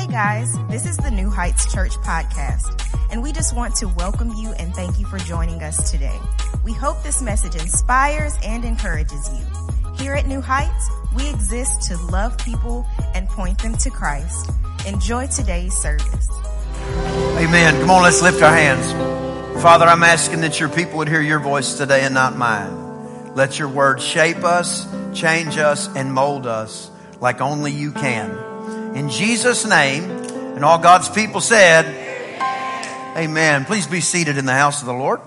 Hey guys, this is the New Heights Church podcast, and we just want to welcome you and thank you for joining us today. We hope this message inspires and encourages you. Here at New Heights, we exist to love people and point them to Christ. Enjoy today's service. Amen. Come on, let's lift our hands. Father, I'm asking that your people would hear your voice today and not mine. Let your word shape us, change us, and mold us like only you can. In Jesus' name, and all God's people said, Amen. Please be seated in the house of the Lord.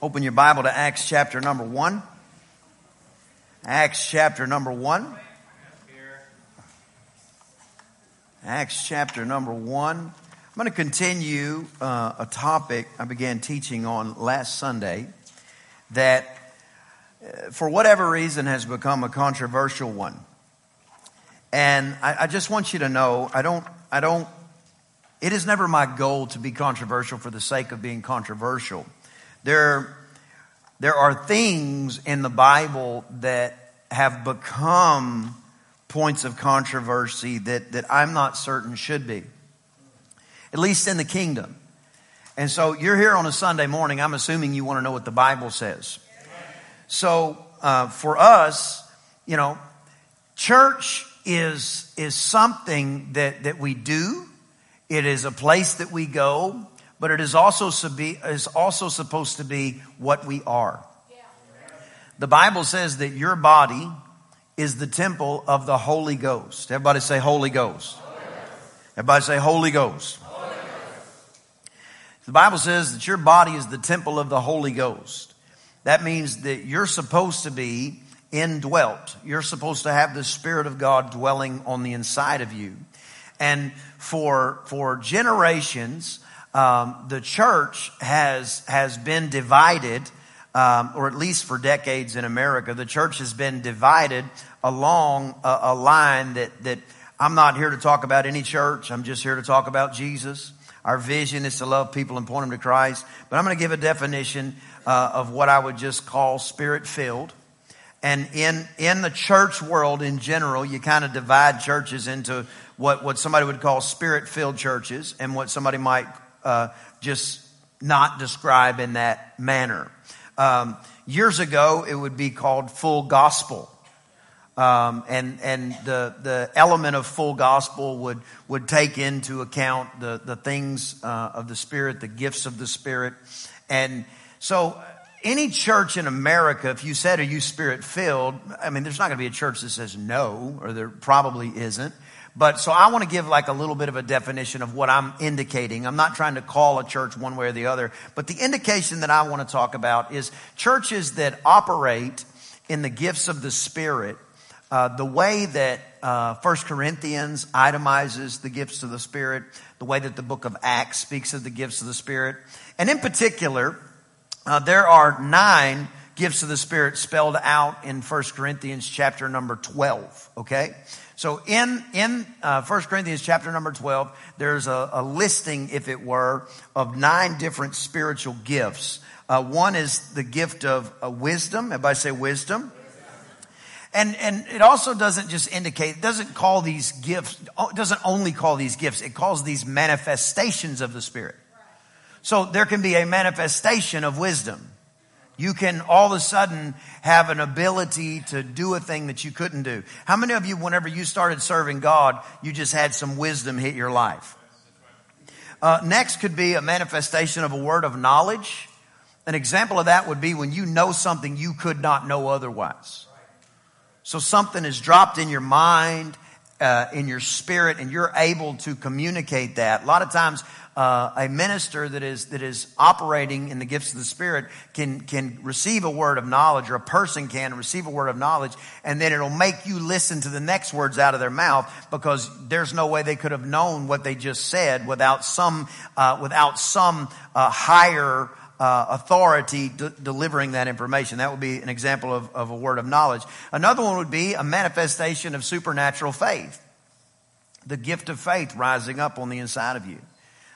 Open your Bible to Acts chapter number one. Acts chapter number one. Acts chapter number one. I'm going to continue uh, a topic I began teaching on last Sunday that, uh, for whatever reason, has become a controversial one. And I, I just want you to know, I don't, I don't, it is never my goal to be controversial for the sake of being controversial. There, there are things in the Bible that have become points of controversy that, that I'm not certain should be, at least in the kingdom. And so you're here on a Sunday morning. I'm assuming you want to know what the Bible says. So uh, for us, you know, church is is something that that we do. It is a place that we go, but it is also is also supposed to be what we are. The Bible says that your body is the temple of the Holy Ghost. Everybody say Holy Ghost. Everybody say Holy Ghost. Holy Ghost. The Bible says that your body is the temple of the Holy Ghost. That means that you're supposed to be indwelt. You're supposed to have the Spirit of God dwelling on the inside of you. And for, for generations, um, the church has, has been divided um, or at least for decades in America, the church has been divided along a, a line that, that I'm not here to talk about any church. I'm just here to talk about Jesus. Our vision is to love people and point them to Christ. But I'm going to give a definition uh, of what I would just call spirit filled. And in, in the church world in general, you kind of divide churches into what, what somebody would call spirit filled churches and what somebody might uh, just not describe in that manner. Um, years ago, it would be called full gospel. Um, and and the the element of full gospel would would take into account the the things uh, of the spirit, the gifts of the spirit, and so any church in America, if you said, "Are you spirit filled?" I mean, there's not going to be a church that says no, or there probably isn't. But so I want to give like a little bit of a definition of what I'm indicating. I'm not trying to call a church one way or the other, but the indication that I want to talk about is churches that operate in the gifts of the Spirit, uh, the way that uh, 1 Corinthians itemizes the gifts of the Spirit, the way that the book of Acts speaks of the gifts of the Spirit. And in particular, uh, there are nine gifts of the Spirit spelled out in 1 Corinthians chapter number 12, okay? So in, in uh, 1 Corinthians chapter number 12, there's a, a listing, if it were, of nine different spiritual gifts. Uh, one is the gift of uh, wisdom. Everybody say wisdom. And, and it also doesn't just indicate, it doesn't call these gifts, doesn't only call these gifts, it calls these manifestations of the Spirit. So there can be a manifestation of wisdom. You can all of a sudden have an ability to do a thing that you couldn't do. How many of you, whenever you started serving God, you just had some wisdom hit your life? Uh, next could be a manifestation of a word of knowledge. An example of that would be when you know something you could not know otherwise. So something is dropped in your mind, uh, in your spirit, and you're able to communicate that. A lot of times uh, a minister that is that is operating in the gifts of the Spirit can can receive a word of knowledge, or a person can receive a word of knowledge, and then it'll make you listen to the next words out of their mouth because there's no way they could have known what they just said without some uh, without some uh, higher. Uh, authority de- delivering that information. That would be an example of, of a word of knowledge. Another one would be a manifestation of supernatural faith. The gift of faith rising up on the inside of you.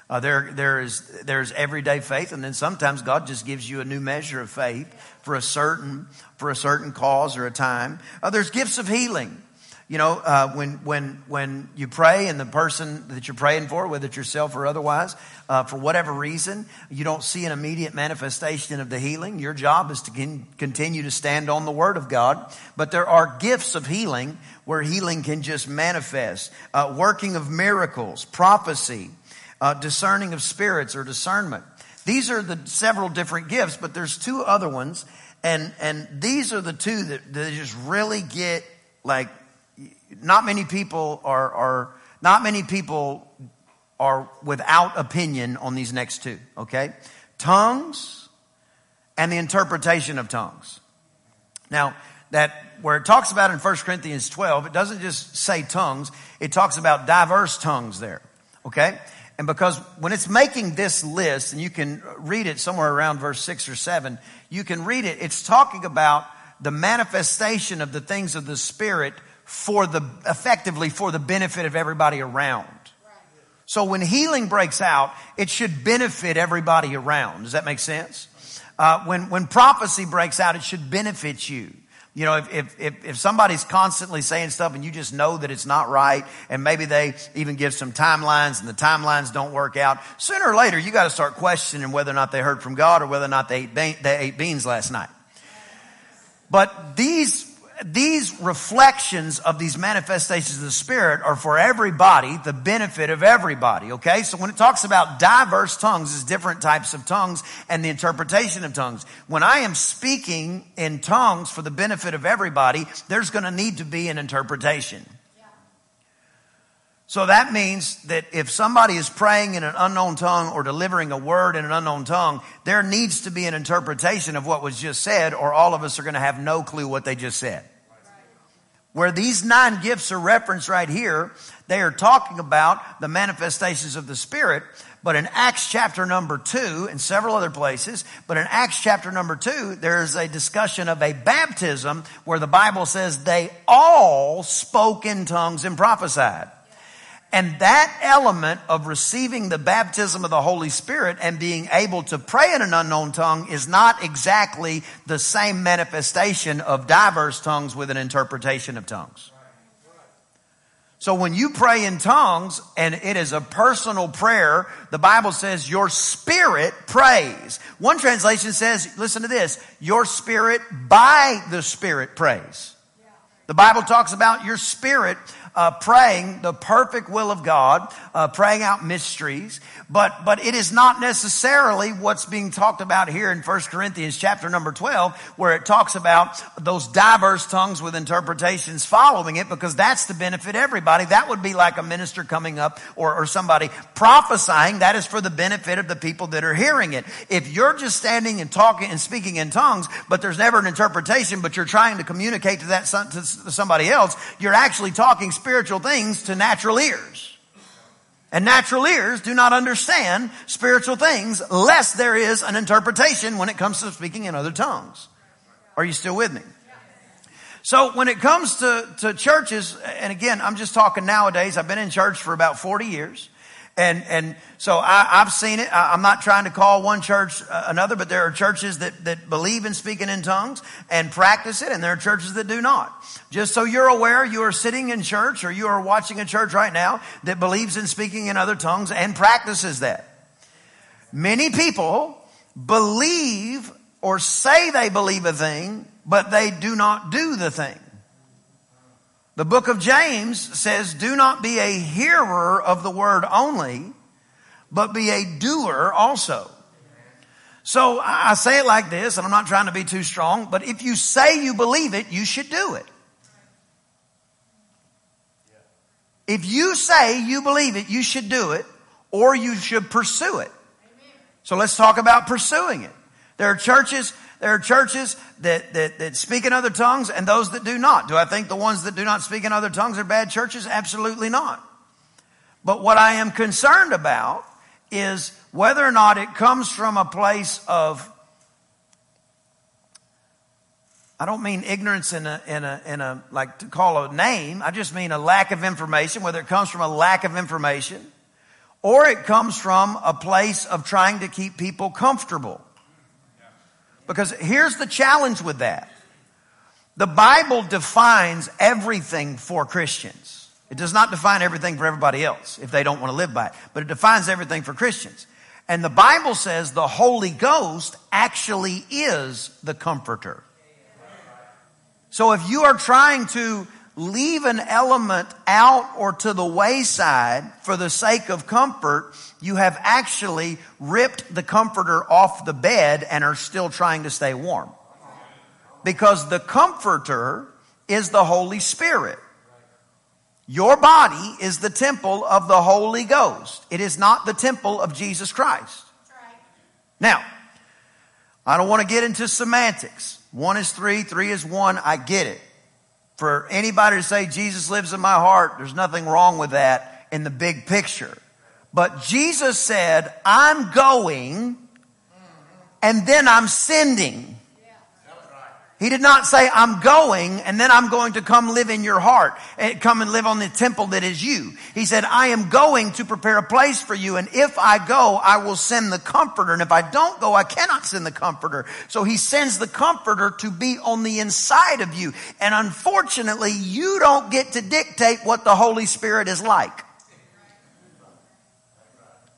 Uh, there, there is, there's everyday faith, and then sometimes God just gives you a new measure of faith for a certain, for a certain cause or a time. Uh, there's gifts of healing. You know, uh, when when when you pray and the person that you're praying for, whether it's yourself or otherwise, uh, for whatever reason, you don't see an immediate manifestation of the healing. Your job is to con- continue to stand on the Word of God. But there are gifts of healing where healing can just manifest, uh, working of miracles, prophecy, uh, discerning of spirits or discernment. These are the several different gifts, but there's two other ones, and and these are the two that, that just really get like not many people are, are not many people are without opinion on these next two, okay? Tongues and the interpretation of tongues. Now, that where it talks about in 1 Corinthians 12, it doesn't just say tongues, it talks about diverse tongues there, okay? And because when it's making this list, and you can read it somewhere around verse 6 or 7, you can read it, it's talking about the manifestation of the things of the Spirit for the, effectively for the benefit of everybody around. So when healing breaks out, it should benefit everybody around. Does that make sense? Uh, when, when prophecy breaks out, it should benefit you. You know, if, if, if somebody's constantly saying stuff and you just know that it's not right, and maybe they even give some timelines and the timelines don't work out, sooner or later you got to start questioning whether or not they heard from God or whether or not they ate, they ate beans last night. But these these reflections of these manifestations of the Spirit are for everybody, the benefit of everybody, okay? So when it talks about diverse tongues, is different types of tongues and the interpretation of tongues. When I am speaking in tongues for the benefit of everybody, there's gonna need to be an interpretation. So that means that if somebody is praying in an unknown tongue or delivering a word in an unknown tongue, there needs to be an interpretation of what was just said, or all of us are going to have no clue what they just said. Where these nine gifts are referenced right here, they are talking about the manifestations of the Spirit, but in Acts chapter number two and several other places, but in Acts chapter number two, there's a discussion of a baptism where the Bible says they all spoke in tongues and prophesied. And that element of receiving the baptism of the Holy Spirit and being able to pray in an unknown tongue is not exactly the same manifestation of diverse tongues with an interpretation of tongues. So when you pray in tongues and it is a personal prayer, the Bible says your spirit prays. One translation says, listen to this, your spirit by the spirit prays. The Bible talks about your spirit uh, praying the perfect will of God, uh, praying out mysteries, but but it is not necessarily what's being talked about here in 1 Corinthians chapter number 12, where it talks about those diverse tongues with interpretations following it, because that's to benefit everybody. That would be like a minister coming up or, or somebody prophesying. That is for the benefit of the people that are hearing it. If you're just standing and talking and speaking in tongues, but there's never an interpretation, but you're trying to communicate to that son, to somebody else, you're actually talking spiritual things to natural ears. And natural ears do not understand spiritual things lest there is an interpretation when it comes to speaking in other tongues. Are you still with me? So when it comes to, to churches, and again, I'm just talking nowadays, I've been in church for about 40 years. And, and so I, have seen it. I, am not trying to call one church uh, another, but there are churches that, that believe in speaking in tongues and practice it, and there are churches that do not. Just so you're aware, you are sitting in church or you are watching a church right now that believes in speaking in other tongues and practices that. Many people believe or say they believe a thing, but they do not do the thing. The book of James says, do not be a hearer of the word only, but be a doer also. So I say it like this, and I'm not trying to be too strong, but if you say you believe it, you should do it. If you say you believe it, you should do it, or you should pursue it. So let's talk about pursuing it. There are churches there are churches that, that, that speak in other tongues and those that do not. Do I think the ones that do not speak in other tongues are bad churches? Absolutely not. But what I am concerned about is whether or not it comes from a place of I don't mean ignorance in a, in a, in a, like to call a name. I just mean a lack of information, whether it comes from a lack of information or it comes from a place of trying to keep people comfortable. Because here's the challenge with that. The Bible defines everything for Christians. It does not define everything for everybody else if they don't want to live by it, but it defines everything for Christians. And the Bible says the Holy Ghost actually is the comforter. So if you are trying to leave an element out or to the wayside for the sake of comfort, you have actually ripped the comforter off the bed and are still trying to stay warm. Because the comforter is the Holy Spirit. Your body is the temple of the Holy Ghost. It is not the temple of Jesus Christ. Now, I don't want to get into semantics. One is three, three is one. I get it. For anybody to say Jesus lives in my heart, there's nothing wrong with that in the big picture. But Jesus said, I'm going and then I'm sending. He did not say, I'm going and then I'm going to come live in your heart and come and live on the temple that is you. He said, I am going to prepare a place for you. And if I go, I will send the comforter. And if I don't go, I cannot send the comforter. So he sends the comforter to be on the inside of you. And unfortunately, you don't get to dictate what the Holy Spirit is like.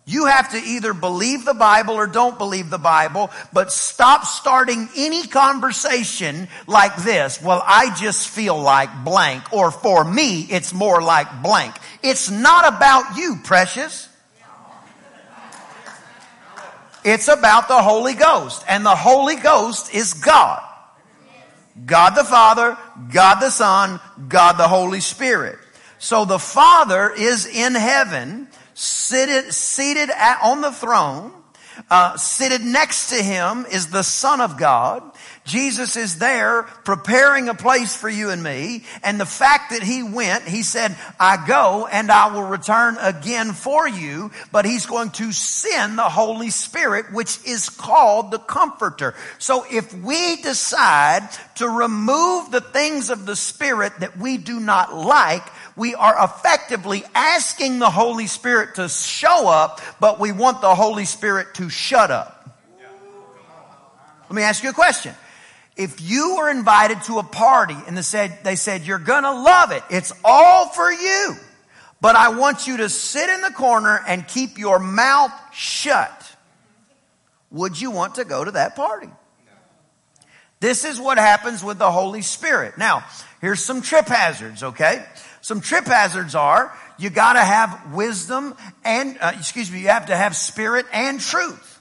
You have to either believe the Bible or don't believe the Bible, but stop starting any conversation like this. Well, I just feel like blank, or for me, it's more like blank. It's not about you, precious. It's about the Holy Ghost, and the Holy Ghost is God. God the Father, God the Son, God the Holy Spirit. So the Father is in heaven seated, seated at, on the throne. Uh, seated next to him is the Son of God. Jesus is there preparing a place for you and me. And the fact that he went, he said, I go and I will return again for you. But he's going to send the Holy Spirit, which is called the Comforter. So if we decide to remove the things of the Spirit that we do not like, we are effectively asking the Holy Spirit to show up, but we want the Holy Spirit to shut up. Let me ask you a question. If you were invited to a party and they said, they said, you're gonna love it. It's all for you. But I want you to sit in the corner and keep your mouth shut. Would you want to go to that party? This is what happens with the Holy Spirit. Now, here's some trip hazards, okay? Some trip hazards are you got to have wisdom and, uh, excuse me, you have to have spirit and truth.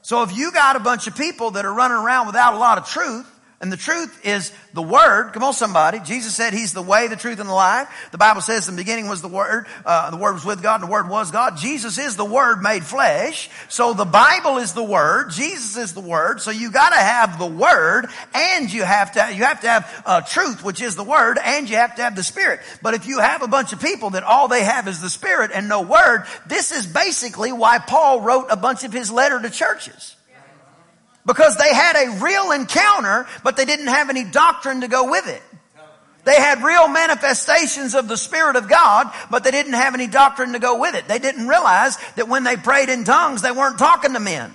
So if you got a bunch of people that are running around without a lot of truth, and the truth is the Word. Come on, somebody. Jesus said He's the way, the truth, and the life. The Bible says in the beginning was the Word. Uh, the Word was with God, and the Word was God. Jesus is the Word made flesh. So the Bible is the Word. Jesus is the Word. So you got to have the Word, and you have to you have to have uh, truth, which is the Word, and you have to have the Spirit. But if you have a bunch of people that all they have is the Spirit and no Word, this is basically why Paul wrote a bunch of his letter to churches. Because they had a real encounter, but they didn't have any doctrine to go with it. They had real manifestations of the Spirit of God, but they didn't have any doctrine to go with it. They didn't realize that when they prayed in tongues, they weren't talking to men.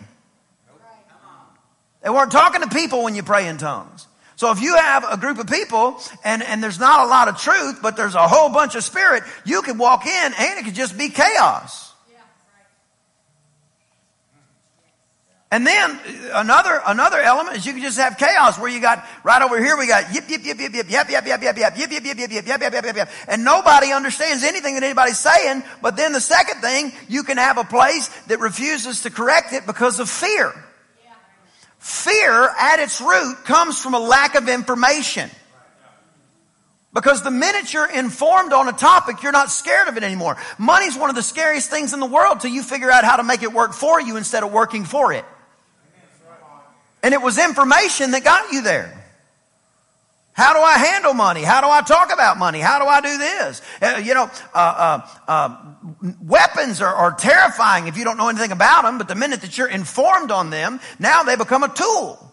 They weren't talking to people when you pray in tongues. So if you have a group of people and, and there's not a lot of truth, but there's a whole bunch of spirit, you could walk in and it could just be chaos. And then another another element is you can just have chaos where you got right over here we got yip yip yip yip yip yip yip yip yip yip yip yip yip yip yip yip yip yip yip and nobody understands anything that anybody's saying. But then the second thing, you can have a place that refuses to correct it because of fear. Fear at its root comes from a lack of information. Because the minute you're informed on a topic, you're not scared of it anymore. Money's one of the scariest things in the world till you figure out how to make it work for you instead of working for it. And it was information that got you there. How do I handle money? How do I talk about money? How do I do this? Uh, you know, uh, uh, uh, weapons are, are, terrifying if you don't know anything about them, but the minute that you're informed on them, now they become a tool.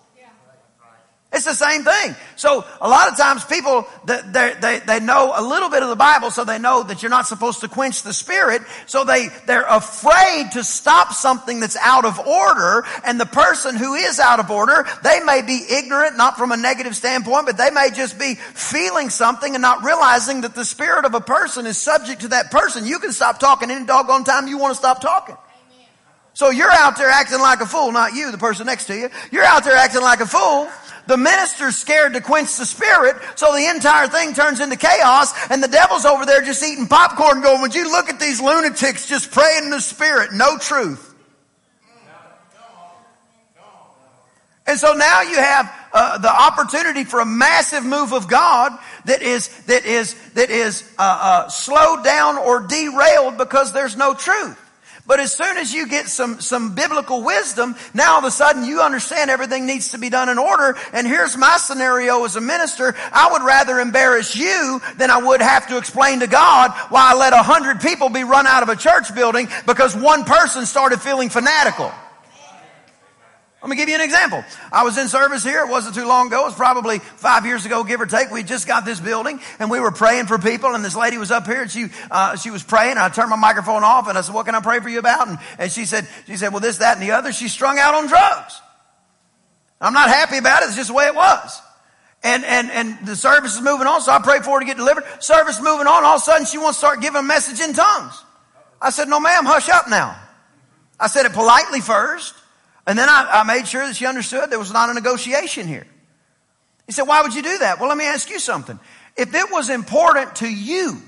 It's the same thing. So a lot of times people, they, they, they know a little bit of the Bible, so they know that you're not supposed to quench the spirit. So they, they're afraid to stop something that's out of order. And the person who is out of order, they may be ignorant, not from a negative standpoint, but they may just be feeling something and not realizing that the spirit of a person is subject to that person. You can stop talking any doggone time you want to stop talking. So you're out there acting like a fool, not you, the person next to you. You're out there acting like a fool the minister's scared to quench the spirit, so the entire thing turns into chaos, and the devil's over there just eating popcorn going, would you look at these lunatics just praying in the spirit? No truth. And so now you have uh, the opportunity for a massive move of God that is that is that is uh, uh, slowed down or derailed because there's no truth. But as soon as you get some, some biblical wisdom, now all of a sudden you understand everything needs to be done in order. And here's my scenario as a minister. I would rather embarrass you than I would have to explain to God why I let a hundred people be run out of a church building because one person started feeling fanatical. Let me give you an example. I was in service here. It wasn't too long ago. It was probably five years ago, give or take. We just got this building and we were praying for people. And this lady was up here and she, uh, she was praying. I turned my microphone off and I said, what can I pray for you about? And, and she said, she said, well, this, that, and the other. She's strung out on drugs. I'm not happy about it. It's just the way it was. And, and, and the service is moving on. So I prayed for her to get delivered. Service moving on. All of a sudden she wants to start giving a message in tongues. I said, no ma'am, hush up now. I said it politely first. And then I, I made sure that she understood there was not a negotiation here. He said, why would you do that? Well, let me ask you something. If it was important to you,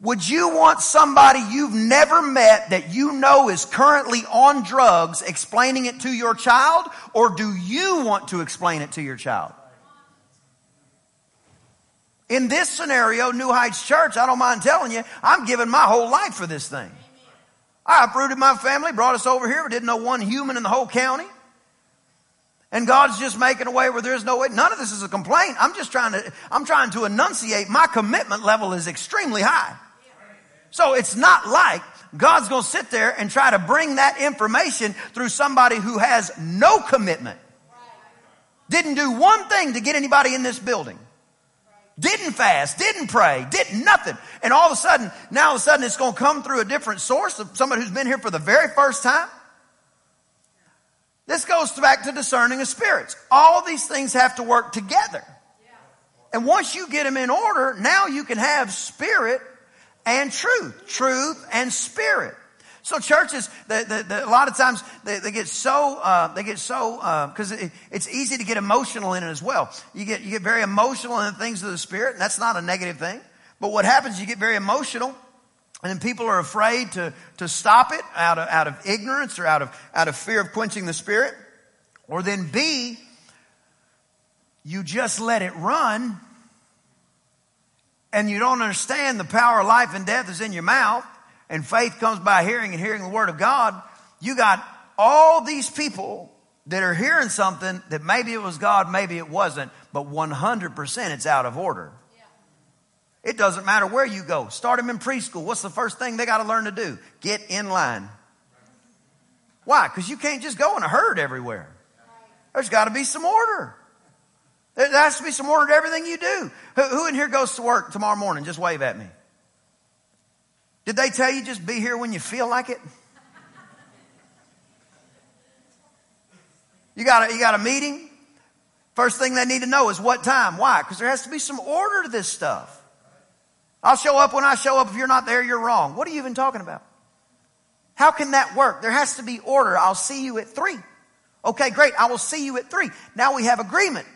would you want somebody you've never met that you know is currently on drugs explaining it to your child? Or do you want to explain it to your child? In this scenario, New Heights Church, I don't mind telling you, I'm giving my whole life for this thing. I uprooted my family, brought us over here. We didn't know one human in the whole county. And God's just making a way where there's no way. None of this is a complaint. I'm just trying to, I'm trying to enunciate my commitment level is extremely high. So it's not like God's going to sit there and try to bring that information through somebody who has no commitment. Didn't do one thing to get anybody in this building. Didn't fast, didn't pray, didn't nothing. And all of a sudden, now all of a sudden it's going to come through a different source of somebody who's been here for the very first time. This goes back to discerning of spirits. All these things have to work together. And once you get them in order, now you can have spirit and truth. Truth and spirit. So churches, a lot of times they, they get so uh, they get so because uh, it, it's easy to get emotional in it as well. You get you get very emotional in the things of the spirit, and that's not a negative thing. But what happens? You get very emotional, and then people are afraid to to stop it out of out of ignorance or out of out of fear of quenching the spirit, or then B, you just let it run, and you don't understand the power of life and death is in your mouth and faith comes by hearing and hearing the word of God, you got all these people that are hearing something that maybe it was God, maybe it wasn't, but 100% it's out of order. Yeah. It doesn't matter where you go. Start them in preschool. What's the first thing they got to learn to do? Get in line. Why? Because you can't just go in a herd everywhere. There's got to be some order. There has to be some order to everything you do. Who in here goes to work tomorrow morning? Just wave at me. Did they tell you just be here when you feel like it? You got a, you got a meeting? First thing they need to know is what time. Why? Because there has to be some order to this stuff. I'll show up when I show up. If you're not there, you're wrong. What are you even talking about? How can that work? There has to be order. I'll see you at three. Okay, great. I will see you at three. Now we have agreement.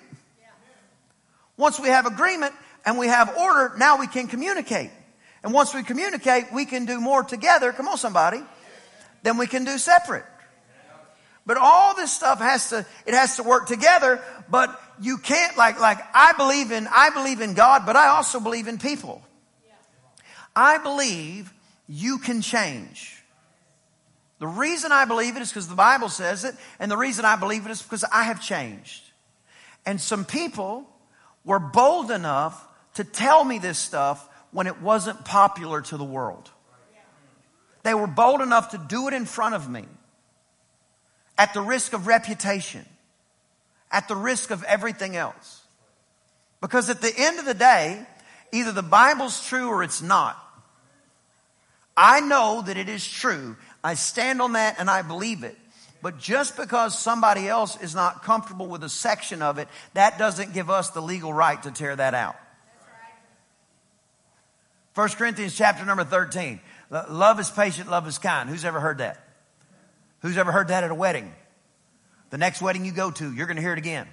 Once we have agreement and we have order, now we can communicate. And once we communicate, we can do more together. Come on, somebody. Than we can do separate. But all this stuff has to, it has to work together, but you can't like, like I believe in, I believe in God, but I also believe in people. I believe you can change. The reason I believe it is because the Bible says it, and the reason I believe it is because I have changed. And some people were bold enough to tell me this stuff when it wasn't popular to the world. They were bold enough to do it in front of me at the risk of reputation, at the risk of everything else. Because at the end of the day, either the Bible's true or it's not. I know that it is true. I stand on that and I believe it. But just because somebody else is not comfortable with a section of it, that doesn't give us the legal right to tear that out. 1 Corinthians chapter number 13. Love is patient, love is kind. Who's ever heard that? Who's ever heard that at a wedding? The next wedding you go to, you're going to hear it again.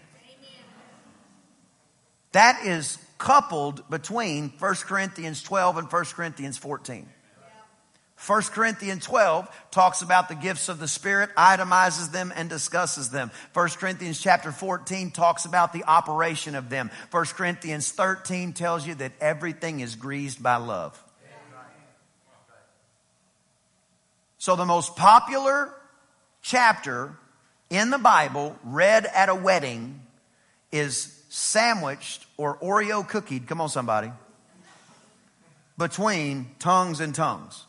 That is coupled between 1 Corinthians 12 and 1 Corinthians 14. 1 Corinthians 12 talks about the gifts of the Spirit, itemizes them and discusses them. 1 Corinthians chapter 14 talks about the operation of them. 1 Corinthians 13 tells you that everything is greased by love. So the most popular chapter in the Bible read at a wedding is sandwiched or Oreo cookied, come on somebody, between tongues and tongues.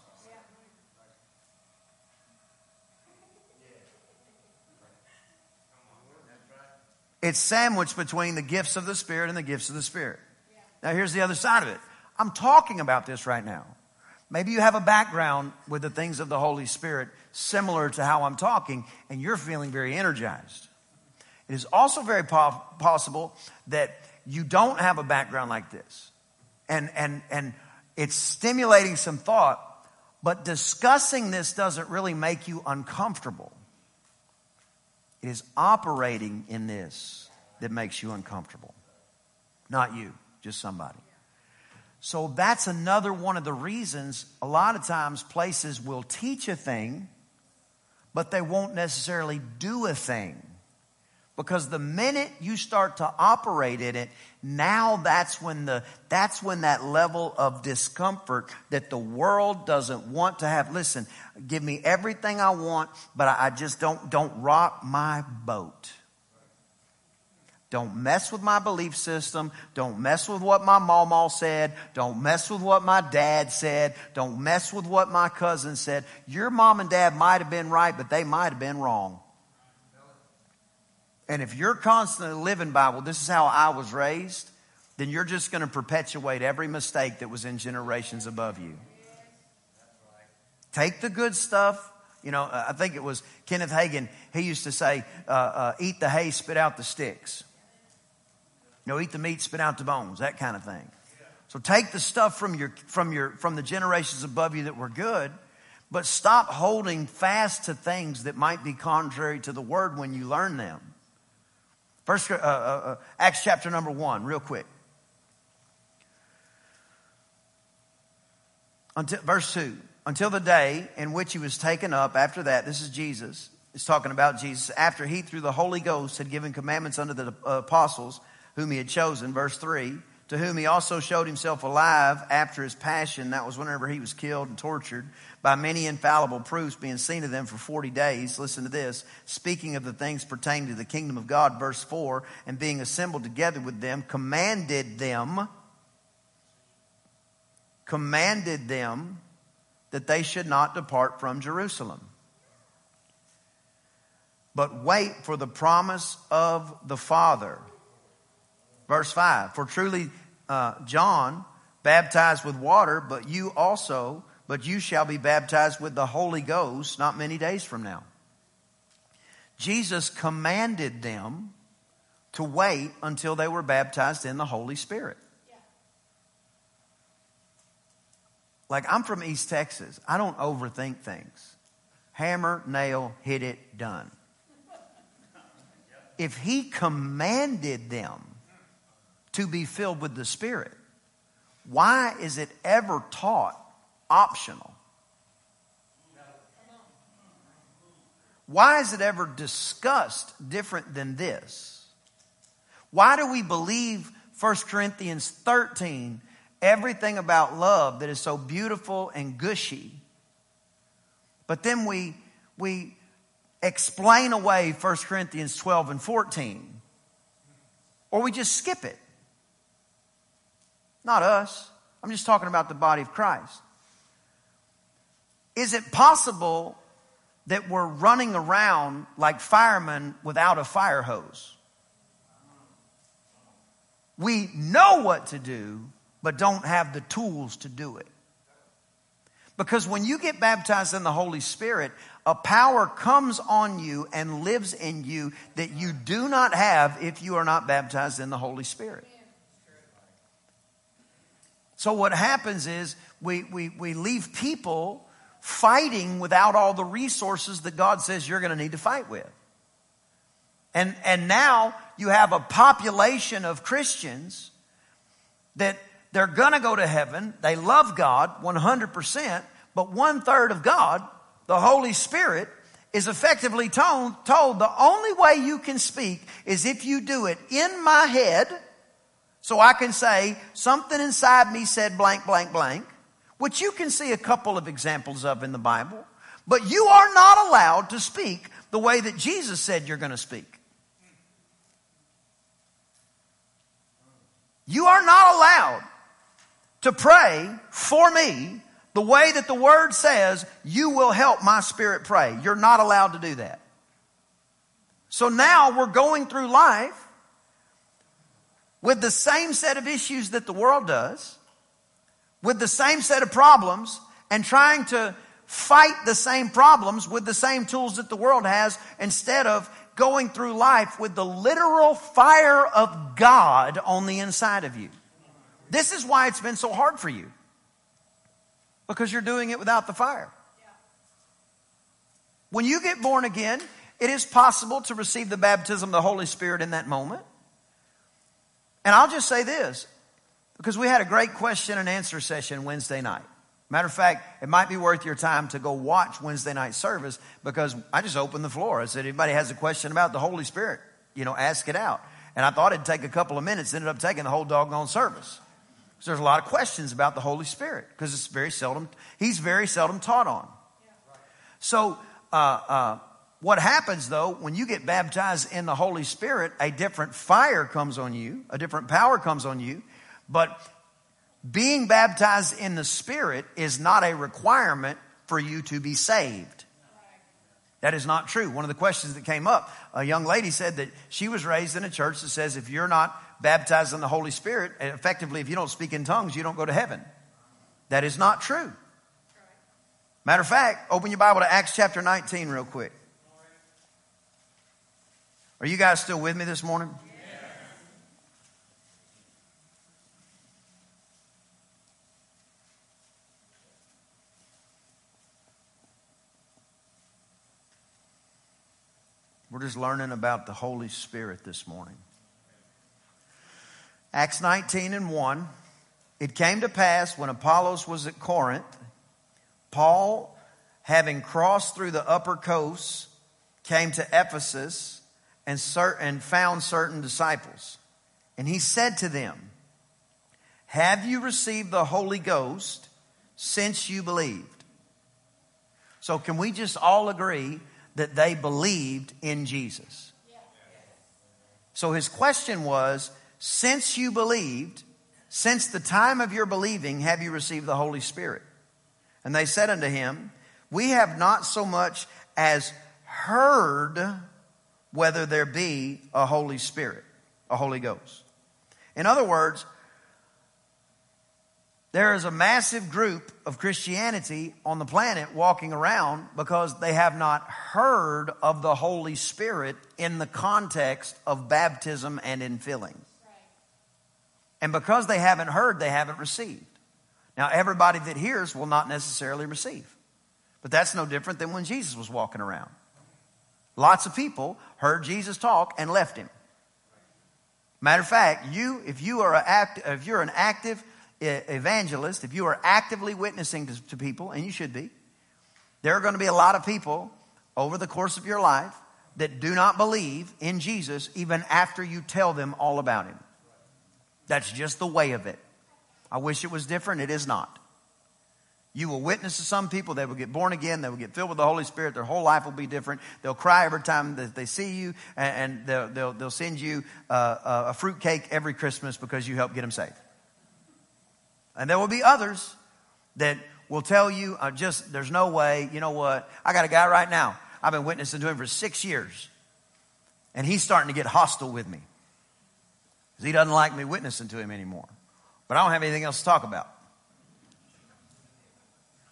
It's sandwiched between the gifts of the Spirit and the gifts of the Spirit. Now, here's the other side of it. I'm talking about this right now. Maybe you have a background with the things of the Holy Spirit similar to how I'm talking, and you're feeling very energized. It is also very po- possible that you don't have a background like this, and, and, and it's stimulating some thought, but discussing this doesn't really make you uncomfortable. It is operating in this that makes you uncomfortable. Not you, just somebody. So that's another one of the reasons a lot of times places will teach a thing, but they won't necessarily do a thing. Because the minute you start to operate in it, now that's when the, that's when that level of discomfort that the world doesn't want to have. Listen, give me everything I want, but I just don't, don't rock my boat. Don't mess with my belief system. Don't mess with what my mama said. Don't mess with what my dad said. Don't mess with what my cousin said. Your mom and dad might have been right, but they might have been wrong. And if you're constantly living by, well, this is how I was raised, then you're just going to perpetuate every mistake that was in generations above you. Take the good stuff. You know, I think it was Kenneth Hagin. He used to say, uh, uh, eat the hay, spit out the sticks. You know, eat the meat, spit out the bones, that kind of thing. So take the stuff from your, from your, from the generations above you that were good, but stop holding fast to things that might be contrary to the word when you learn them. First, uh, uh, uh, Acts chapter number one, real quick. Until, verse 2 until the day in which he was taken up after that this is jesus it's talking about jesus after he through the holy ghost had given commandments unto the apostles whom he had chosen verse 3 to whom he also showed himself alive after his passion. That was whenever he was killed and tortured by many infallible proofs being seen of them for 40 days. Listen to this. Speaking of the things pertaining to the kingdom of God, verse 4, and being assembled together with them, commanded them, commanded them that they should not depart from Jerusalem, but wait for the promise of the Father. Verse 5 For truly, uh, John baptized with water, but you also but you shall be baptized with the Holy Ghost not many days from now. Jesus commanded them to wait until they were baptized in the Holy Spirit. Like, I'm from East Texas. I don't overthink things. Hammer, nail, hit it, done. If he commanded them to be filled with the Spirit, why is it ever taught optional. Why is it ever discussed different than this? Why do we believe 1 Corinthians 13, everything about love that is so beautiful and gushy, but then we, we explain away 1 Corinthians 12 and 14? Or we just skip it? Not us. I'm just talking about the body of Christ. Is it possible that we're running around like firemen without a fire hose? We know what to do, but don't have the tools to do it. Because when you get baptized in the Holy Spirit, a power comes on you and lives in you that you do not have if you are not baptized in the Holy Spirit. So what happens is we, we, we leave people fighting without all the resources that God says you're going to need to fight with. And, and now you have a population of Christians that they're going to go to heaven. They love God 100%, but one third of God, the Holy Spirit, is effectively told, told the only way you can speak is if you do it in my head so I can say, something inside me said blank, blank, blank, which you can see a couple of examples of in the Bible. But you are not allowed to speak the way that Jesus said you're going to speak. You are not allowed to pray for me the way that the word says you will help my spirit pray. You're not allowed to do that. So now we're going through life with the same set of issues that the world does, with the same set of problems, and trying to fight the same problems with the same tools that the world has instead of going through life with the literal fire of God on the inside of you. This is why it's been so hard for you. Because you're doing it without the fire. When you get born again, it is possible to receive the baptism of the Holy Spirit in that moment. And I'll just say this, because we had a great question and answer session Wednesday night. Matter of fact, it might be worth your time to go watch Wednesday night service because I just opened the floor. I said, anybody has a question about the Holy Spirit, you know, ask it out. And I thought it'd take a couple of minutes, ended up taking the whole doggone service. So there's a lot of questions about the Holy Spirit because it's very seldom, he's very seldom taught on. So, uh, uh, what happens though, when you get baptized in the Holy Spirit, a different fire comes on you, a different power comes on you, but being baptized in the Spirit is not a requirement for you to be saved. That is not true. One of the questions that came up, a young lady said that she was raised in a church that says if you're not baptized in the Holy Spirit, effectively, if you don't speak in tongues, you don't go to heaven. That is not true. Matter of fact, open your Bible to Acts chapter 19 real quick. Are you guys still with me this morning? We're just learning about the Holy Spirit this morning. Acts 19 and 1. It came to pass when Apollos was at Corinth, Paul, having crossed through the upper coast, came to Ephesus and, and found certain disciples. And he said to them, Have you received the Holy Ghost since you believed? So, can we just all agree that they believed in Jesus? So, his question was Since you believed, since the time of your believing, have you received the Holy Spirit? And they said unto him, We have not so much as heard whether there be a Holy Spirit, a Holy Ghost. In other words, there is a massive group of Christianity on the planet walking around because they have not heard of the Holy Spirit in the context of baptism and in filling. And because they haven't heard, they haven't received. Now, everybody that hears will not necessarily receive. But that's no different than when Jesus was walking around. Lots of people heard Jesus talk and left him. Matter of fact, you, if you are act, if you're an active evangelist, if you are actively witnessing to, to people, and you should be, there are going to be a lot of people over the course of your life that do not believe in Jesus even after you tell them all about him. That's just the way of it. I wish it was different. It is not. You will witness to some people, they will get born again, they will get filled with the Holy Spirit, their whole life will be different. They'll cry every time that they see you, and they'll, they'll, they'll send you uh, a fruit cake every Christmas because you helped get them saved. And there will be others that will tell you, uh, just, there's no way, you know what, I got a guy right now, I've been witnessing to him for six years, and he's starting to get hostile with me. because he doesn't like me witnessing to him anymore. But I don't have anything else to talk about.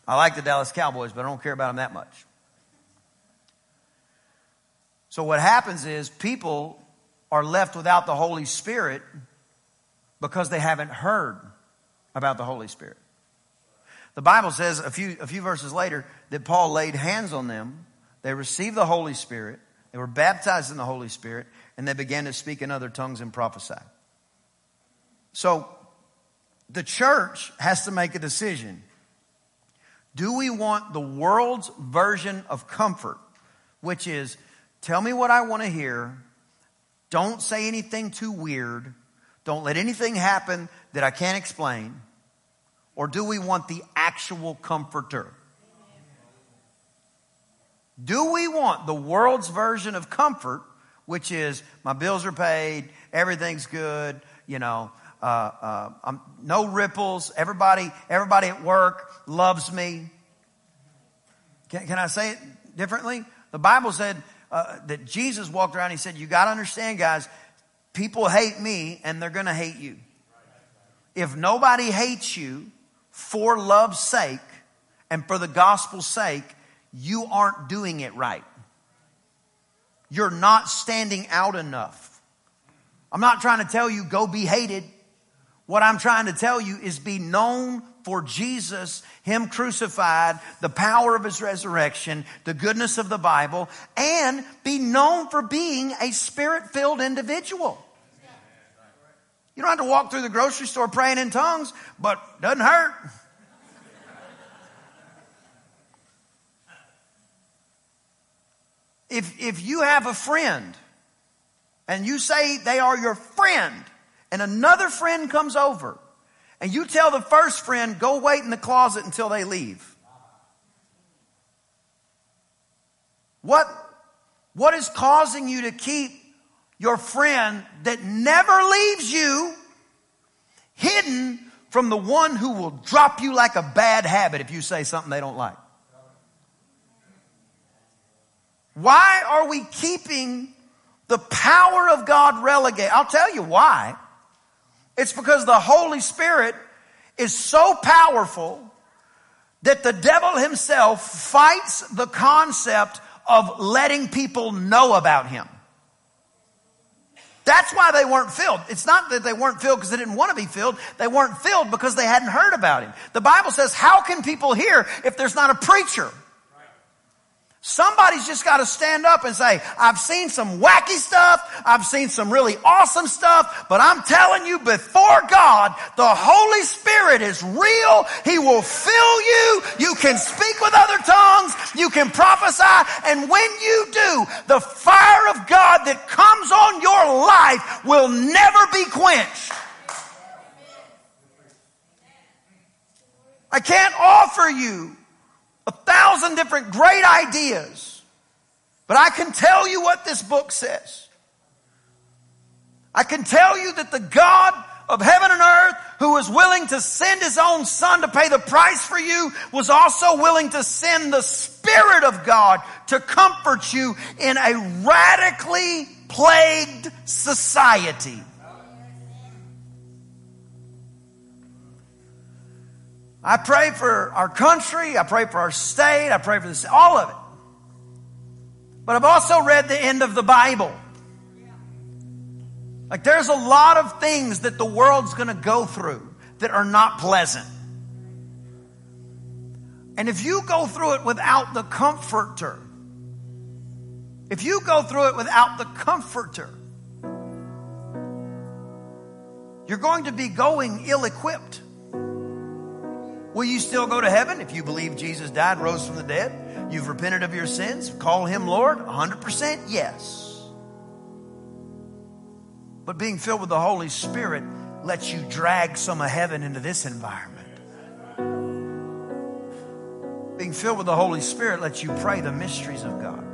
I like the Dallas Cowboys, but I don't care about them that much. So what happens is people are left without the Holy Spirit because they haven't heard about the Holy Spirit. The Bible says a few, a few verses later that Paul laid hands on them. They received the Holy Spirit. They were baptized in the Holy Spirit and they began to speak in other tongues and prophesy. So the church has to make a decision. Do we want the world's version of comfort, which is tell me what I want to hear, don't say anything too weird, don't let anything happen that I can't explain, or do we want the actual comforter? Do we want the world's version of comfort, which is my bills are paid, everything's good, you know, uh, uh, no ripples. Everybody, everybody at work loves me. Can, can I say it differently? The Bible said uh, that Jesus walked around. He said, "You got to understand, guys. People hate me, and they're going to hate you. If nobody hates you for love's sake and for the gospel's sake, you aren't doing it right. You're not standing out enough." I'm not trying to tell you go be hated. What I'm trying to tell you is be known for Jesus, Him crucified, the power of His resurrection, the goodness of the Bible, and be known for being a spirit filled individual. You don't have to walk through the grocery store praying in tongues, but doesn't hurt. If, if you have a friend and you say they are your friend, and another friend comes over and you tell the first friend, go wait in the closet until they leave. What, what is causing you to keep your friend that never leaves you hidden from the one who will drop you like a bad habit if you say something they don't like? Why are we keeping the power of God relegated? I'll tell you why. It's because the Holy Spirit is so powerful that the devil himself fights the concept of letting people know about him. That's why they weren't filled. It's not that they weren't filled because they didn't want to be filled. They weren't filled because they hadn't heard about him. The Bible says, how can people hear if there's not a preacher? Somebody's just got to stand up and say, I've seen some wacky stuff. I've seen some really awesome stuff, but I'm telling you before God, the Holy Spirit is real. He will fill you. You can speak with other tongues. You can prophesy. And when you do, the fire of God that comes on your life will never be quenched. I can't offer you a thousand different great ideas. But I can tell you what this book says. I can tell you that the God of heaven and earth, who was willing to send his own son to pay the price for you, was also willing to send the Spirit of God to comfort you in a radically plagued society. I pray for our country. I pray for our state. I pray for this, all of it. But I've also read the end of the Bible. Like there's a lot of things that the world's going to go through that are not pleasant. And if you go through it without the comforter, if you go through it without the comforter, you're going to be going ill equipped. Will you still go to heaven if you believe Jesus died, rose from the dead? You've repented of your sins, call him Lord? 100% yes. But being filled with the Holy Spirit lets you drag some of heaven into this environment. Being filled with the Holy Spirit lets you pray the mysteries of God.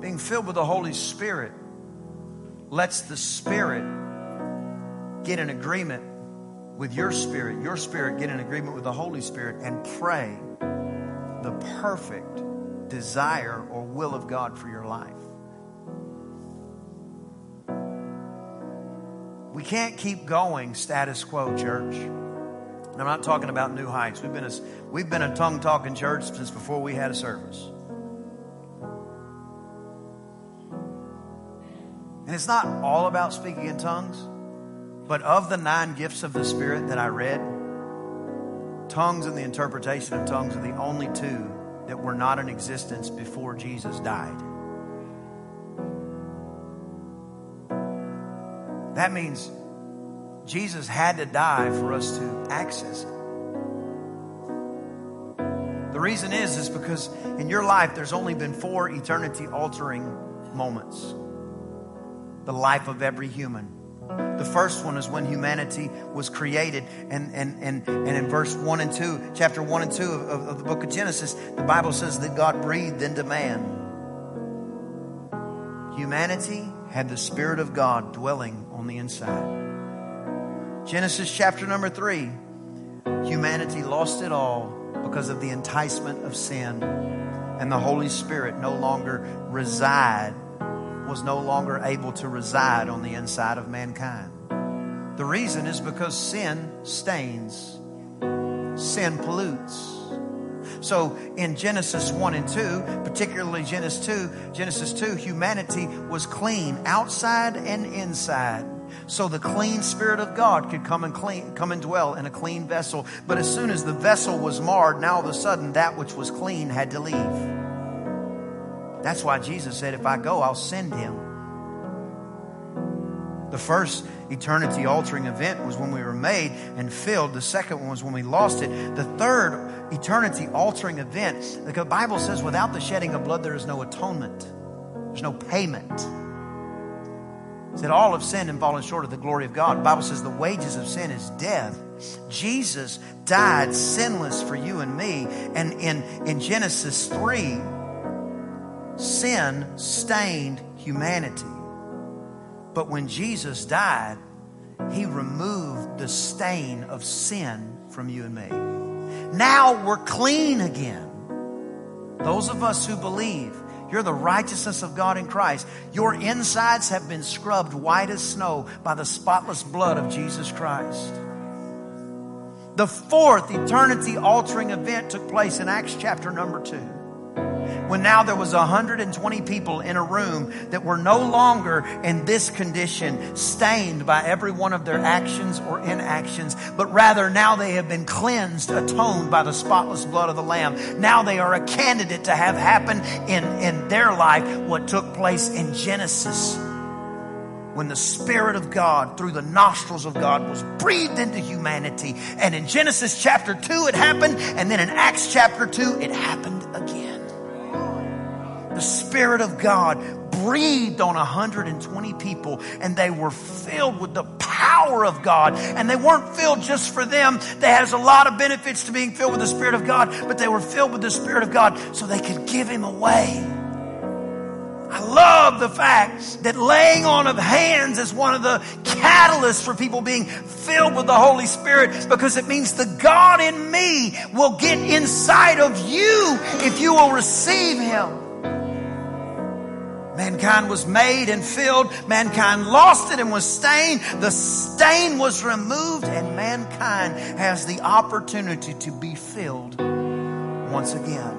Being filled with the Holy Spirit lets the Spirit get in agreement with your spirit, your spirit get in agreement with the Holy Spirit and pray the perfect desire or will of God for your life. We can't keep going status quo, church. I'm not talking about New Heights. We've been a, we've been a tongue talking church since before we had a service. And it's not all about speaking in tongues, but of the nine gifts of the Spirit that I read, tongues and the interpretation of tongues are the only two that were not in existence before Jesus died. That means Jesus had to die for us to access it. The reason is is because in your life there's only been four eternity altering moments. The life of every human. The first one is when humanity was created. And, and, and, and in verse 1 and 2, chapter 1 and 2 of, of the book of Genesis, the Bible says that God breathed into man. Humanity had the Spirit of God dwelling on the inside. Genesis chapter number 3, humanity lost it all because of the enticement of sin. And the Holy Spirit no longer reside, was no longer able to reside on the inside of mankind. The reason is because sin stains, sin pollutes. So in Genesis 1 and 2, particularly Genesis 2, Genesis 2, humanity was clean outside and inside. So the clean spirit of God could come and clean, come and dwell in a clean vessel. But as soon as the vessel was marred, now all of a sudden that which was clean had to leave. That's why Jesus said, if I go, I'll send him. The first eternity altering event was when we were made and filled. The second one was when we lost it. The third eternity altering event, the Bible says, without the shedding of blood, there is no atonement, there's no payment. It said all have sinned and fallen short of the glory of God. The Bible says the wages of sin is death. Jesus died sinless for you and me. And in, in Genesis 3, sin stained humanity. But when Jesus died, he removed the stain of sin from you and me. Now we're clean again. Those of us who believe, you're the righteousness of God in Christ. Your insides have been scrubbed white as snow by the spotless blood of Jesus Christ. The fourth eternity altering event took place in Acts chapter number two when now there was 120 people in a room that were no longer in this condition, stained by every one of their actions or inactions, but rather now they have been cleansed, atoned by the spotless blood of the Lamb. Now they are a candidate to have happen in, in their life what took place in Genesis when the Spirit of God, through the nostrils of God, was breathed into humanity. And in Genesis chapter 2, it happened. And then in Acts chapter 2, it happened again the Spirit of God breathed on 120 people and they were filled with the power of God. And they weren't filled just for them. There has a lot of benefits to being filled with the Spirit of God, but they were filled with the Spirit of God so they could give Him away. I love the fact that laying on of hands is one of the catalysts for people being filled with the Holy Spirit because it means the God in me will get inside of you if you will receive Him. Mankind was made and filled. Mankind lost it and was stained. The stain was removed, and mankind has the opportunity to be filled once again.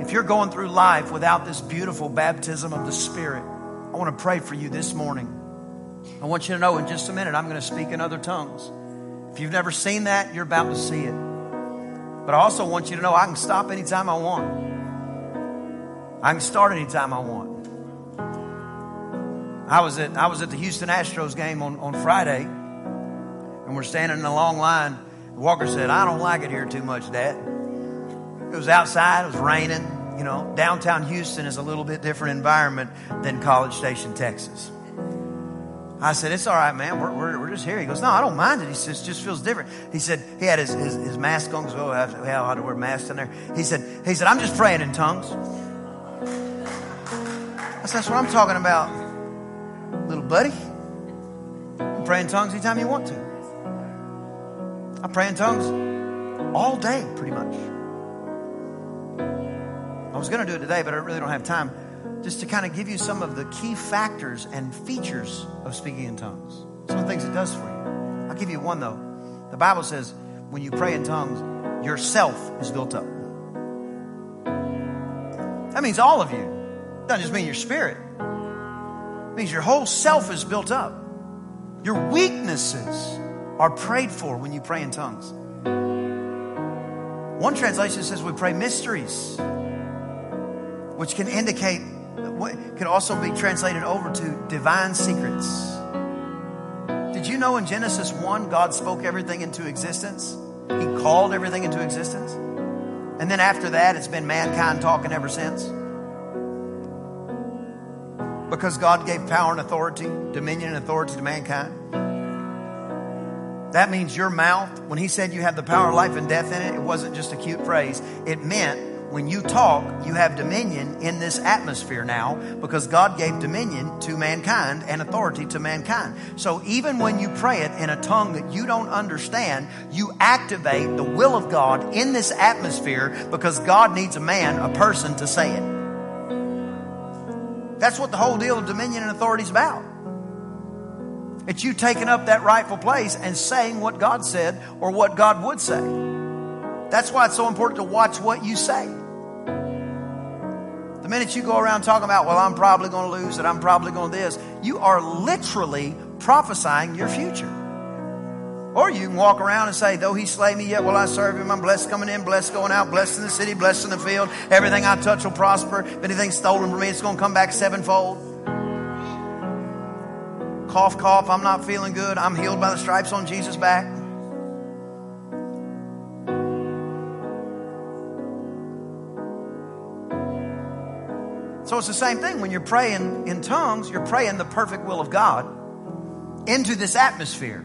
If you're going through life without this beautiful baptism of the Spirit, I want to pray for you this morning. I want you to know in just a minute, I'm going to speak in other tongues. If you've never seen that, you're about to see it. But I also want you to know I can stop anytime I want. I can start anytime I want. I was at I was at the Houston Astros game on, on Friday, and we're standing in a long line. Walker said, I don't like it here too much, Dad. It was outside, it was raining. You know, downtown Houston is a little bit different environment than College Station, Texas. I said, It's all right, man. We're, we're, we're, just here. He goes, No, I don't mind it. He says, just feels different. He said, He had his, his, his mask on because oh, we had to wear masks in there. He said, he said, I'm just praying in tongues. That's, that's what I'm talking about, little buddy. You pray in tongues anytime you want to. I pray in tongues all day, pretty much. I was going to do it today, but I really don't have time. just to kind of give you some of the key factors and features of speaking in tongues. Some of the things it does for you. I'll give you one though. The Bible says when you pray in tongues, yourself is built up. That means all of you. Doesn't just mean your spirit. It means your whole self is built up. Your weaknesses are prayed for when you pray in tongues. One translation says we pray mysteries, which can indicate, can also be translated over to divine secrets. Did you know in Genesis 1, God spoke everything into existence? He called everything into existence. And then after that, it's been mankind talking ever since. Because God gave power and authority, dominion and authority to mankind. That means your mouth, when he said you have the power of life and death in it, it wasn't just a cute phrase. It meant when you talk, you have dominion in this atmosphere now because God gave dominion to mankind and authority to mankind. So even when you pray it in a tongue that you don't understand, you activate the will of God in this atmosphere because God needs a man, a person to say it. That's what the whole deal of dominion and authority is about. It's you taking up that rightful place and saying what God said or what God would say. That's why it's so important to watch what you say. The minute you go around talking about, well, I'm probably going to lose it, I'm probably going to this, you are literally prophesying your future. Or you can walk around and say, though he slay me, yet will I serve him. I'm blessed coming in, blessed going out, blessed in the city, blessed in the field. Everything I touch will prosper. If anything's stolen from me, it's going to come back sevenfold. Cough, cough, I'm not feeling good. I'm healed by the stripes on Jesus' back. So it's the same thing when you're praying in tongues, you're praying the perfect will of God into this atmosphere,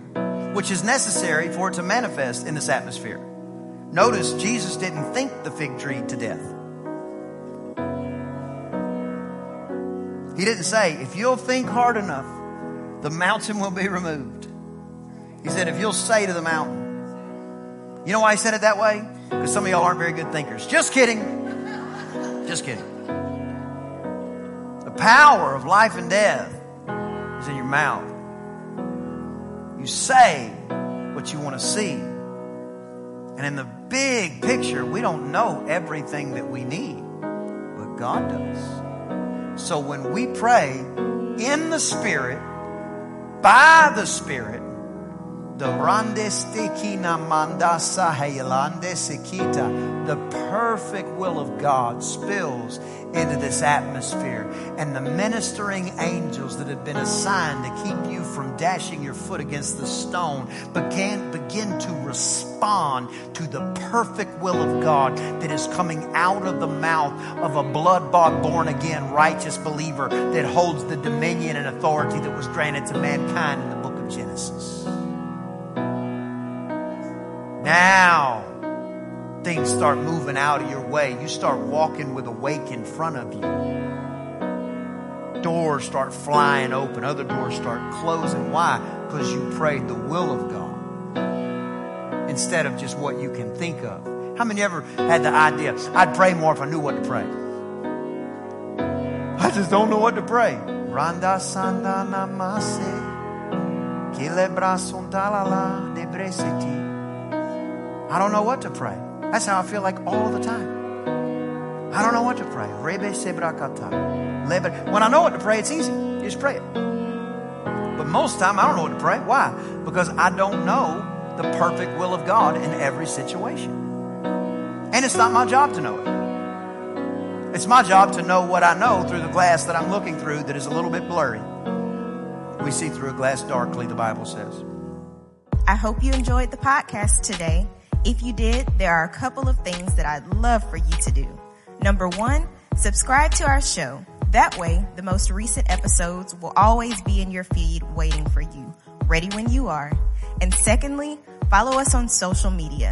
which is necessary for it to manifest in this atmosphere. Notice Jesus didn't think the fig tree to death. He didn't say, if you'll think hard enough, the mountain will be removed. He said, if you'll say to the mountain. You know why he said it that way? Because some of y'all aren't very good thinkers. Just kidding. Just kidding. The power of life and death is in your mouth. You say what you want to see. And in the big picture, we don't know everything that we need, but God does. So when we pray in the Spirit, by the Spirit, the the perfect will of God spills into this atmosphere. And the ministering angels that have been assigned to keep you from dashing your foot against the stone begin, begin to respond to the perfect will of God that is coming out of the mouth of a blood bought, born again, righteous believer that holds the dominion and authority that was granted to mankind in the book of Genesis. Now, things start moving out of your way. You start walking with a wake in front of you. Doors start flying open, other doors start closing. Why? Because you prayed the will of God instead of just what you can think of. How many ever had the idea, I'd pray more if I knew what to pray? I just don't know what to pray. Randa sanda namase. Kilebra debresiti. I don't know what to pray. That's how I feel like all the time. I don't know what to pray. When I know what to pray, it's easy. You just pray it. But most time, I don't know what to pray. Why? Because I don't know the perfect will of God in every situation. And it's not my job to know it. It's my job to know what I know through the glass that I'm looking through that is a little bit blurry. We see through a glass darkly, the Bible says. I hope you enjoyed the podcast today. If you did, there are a couple of things that I'd love for you to do. Number one, subscribe to our show. That way, the most recent episodes will always be in your feed waiting for you, ready when you are. And secondly, follow us on social media.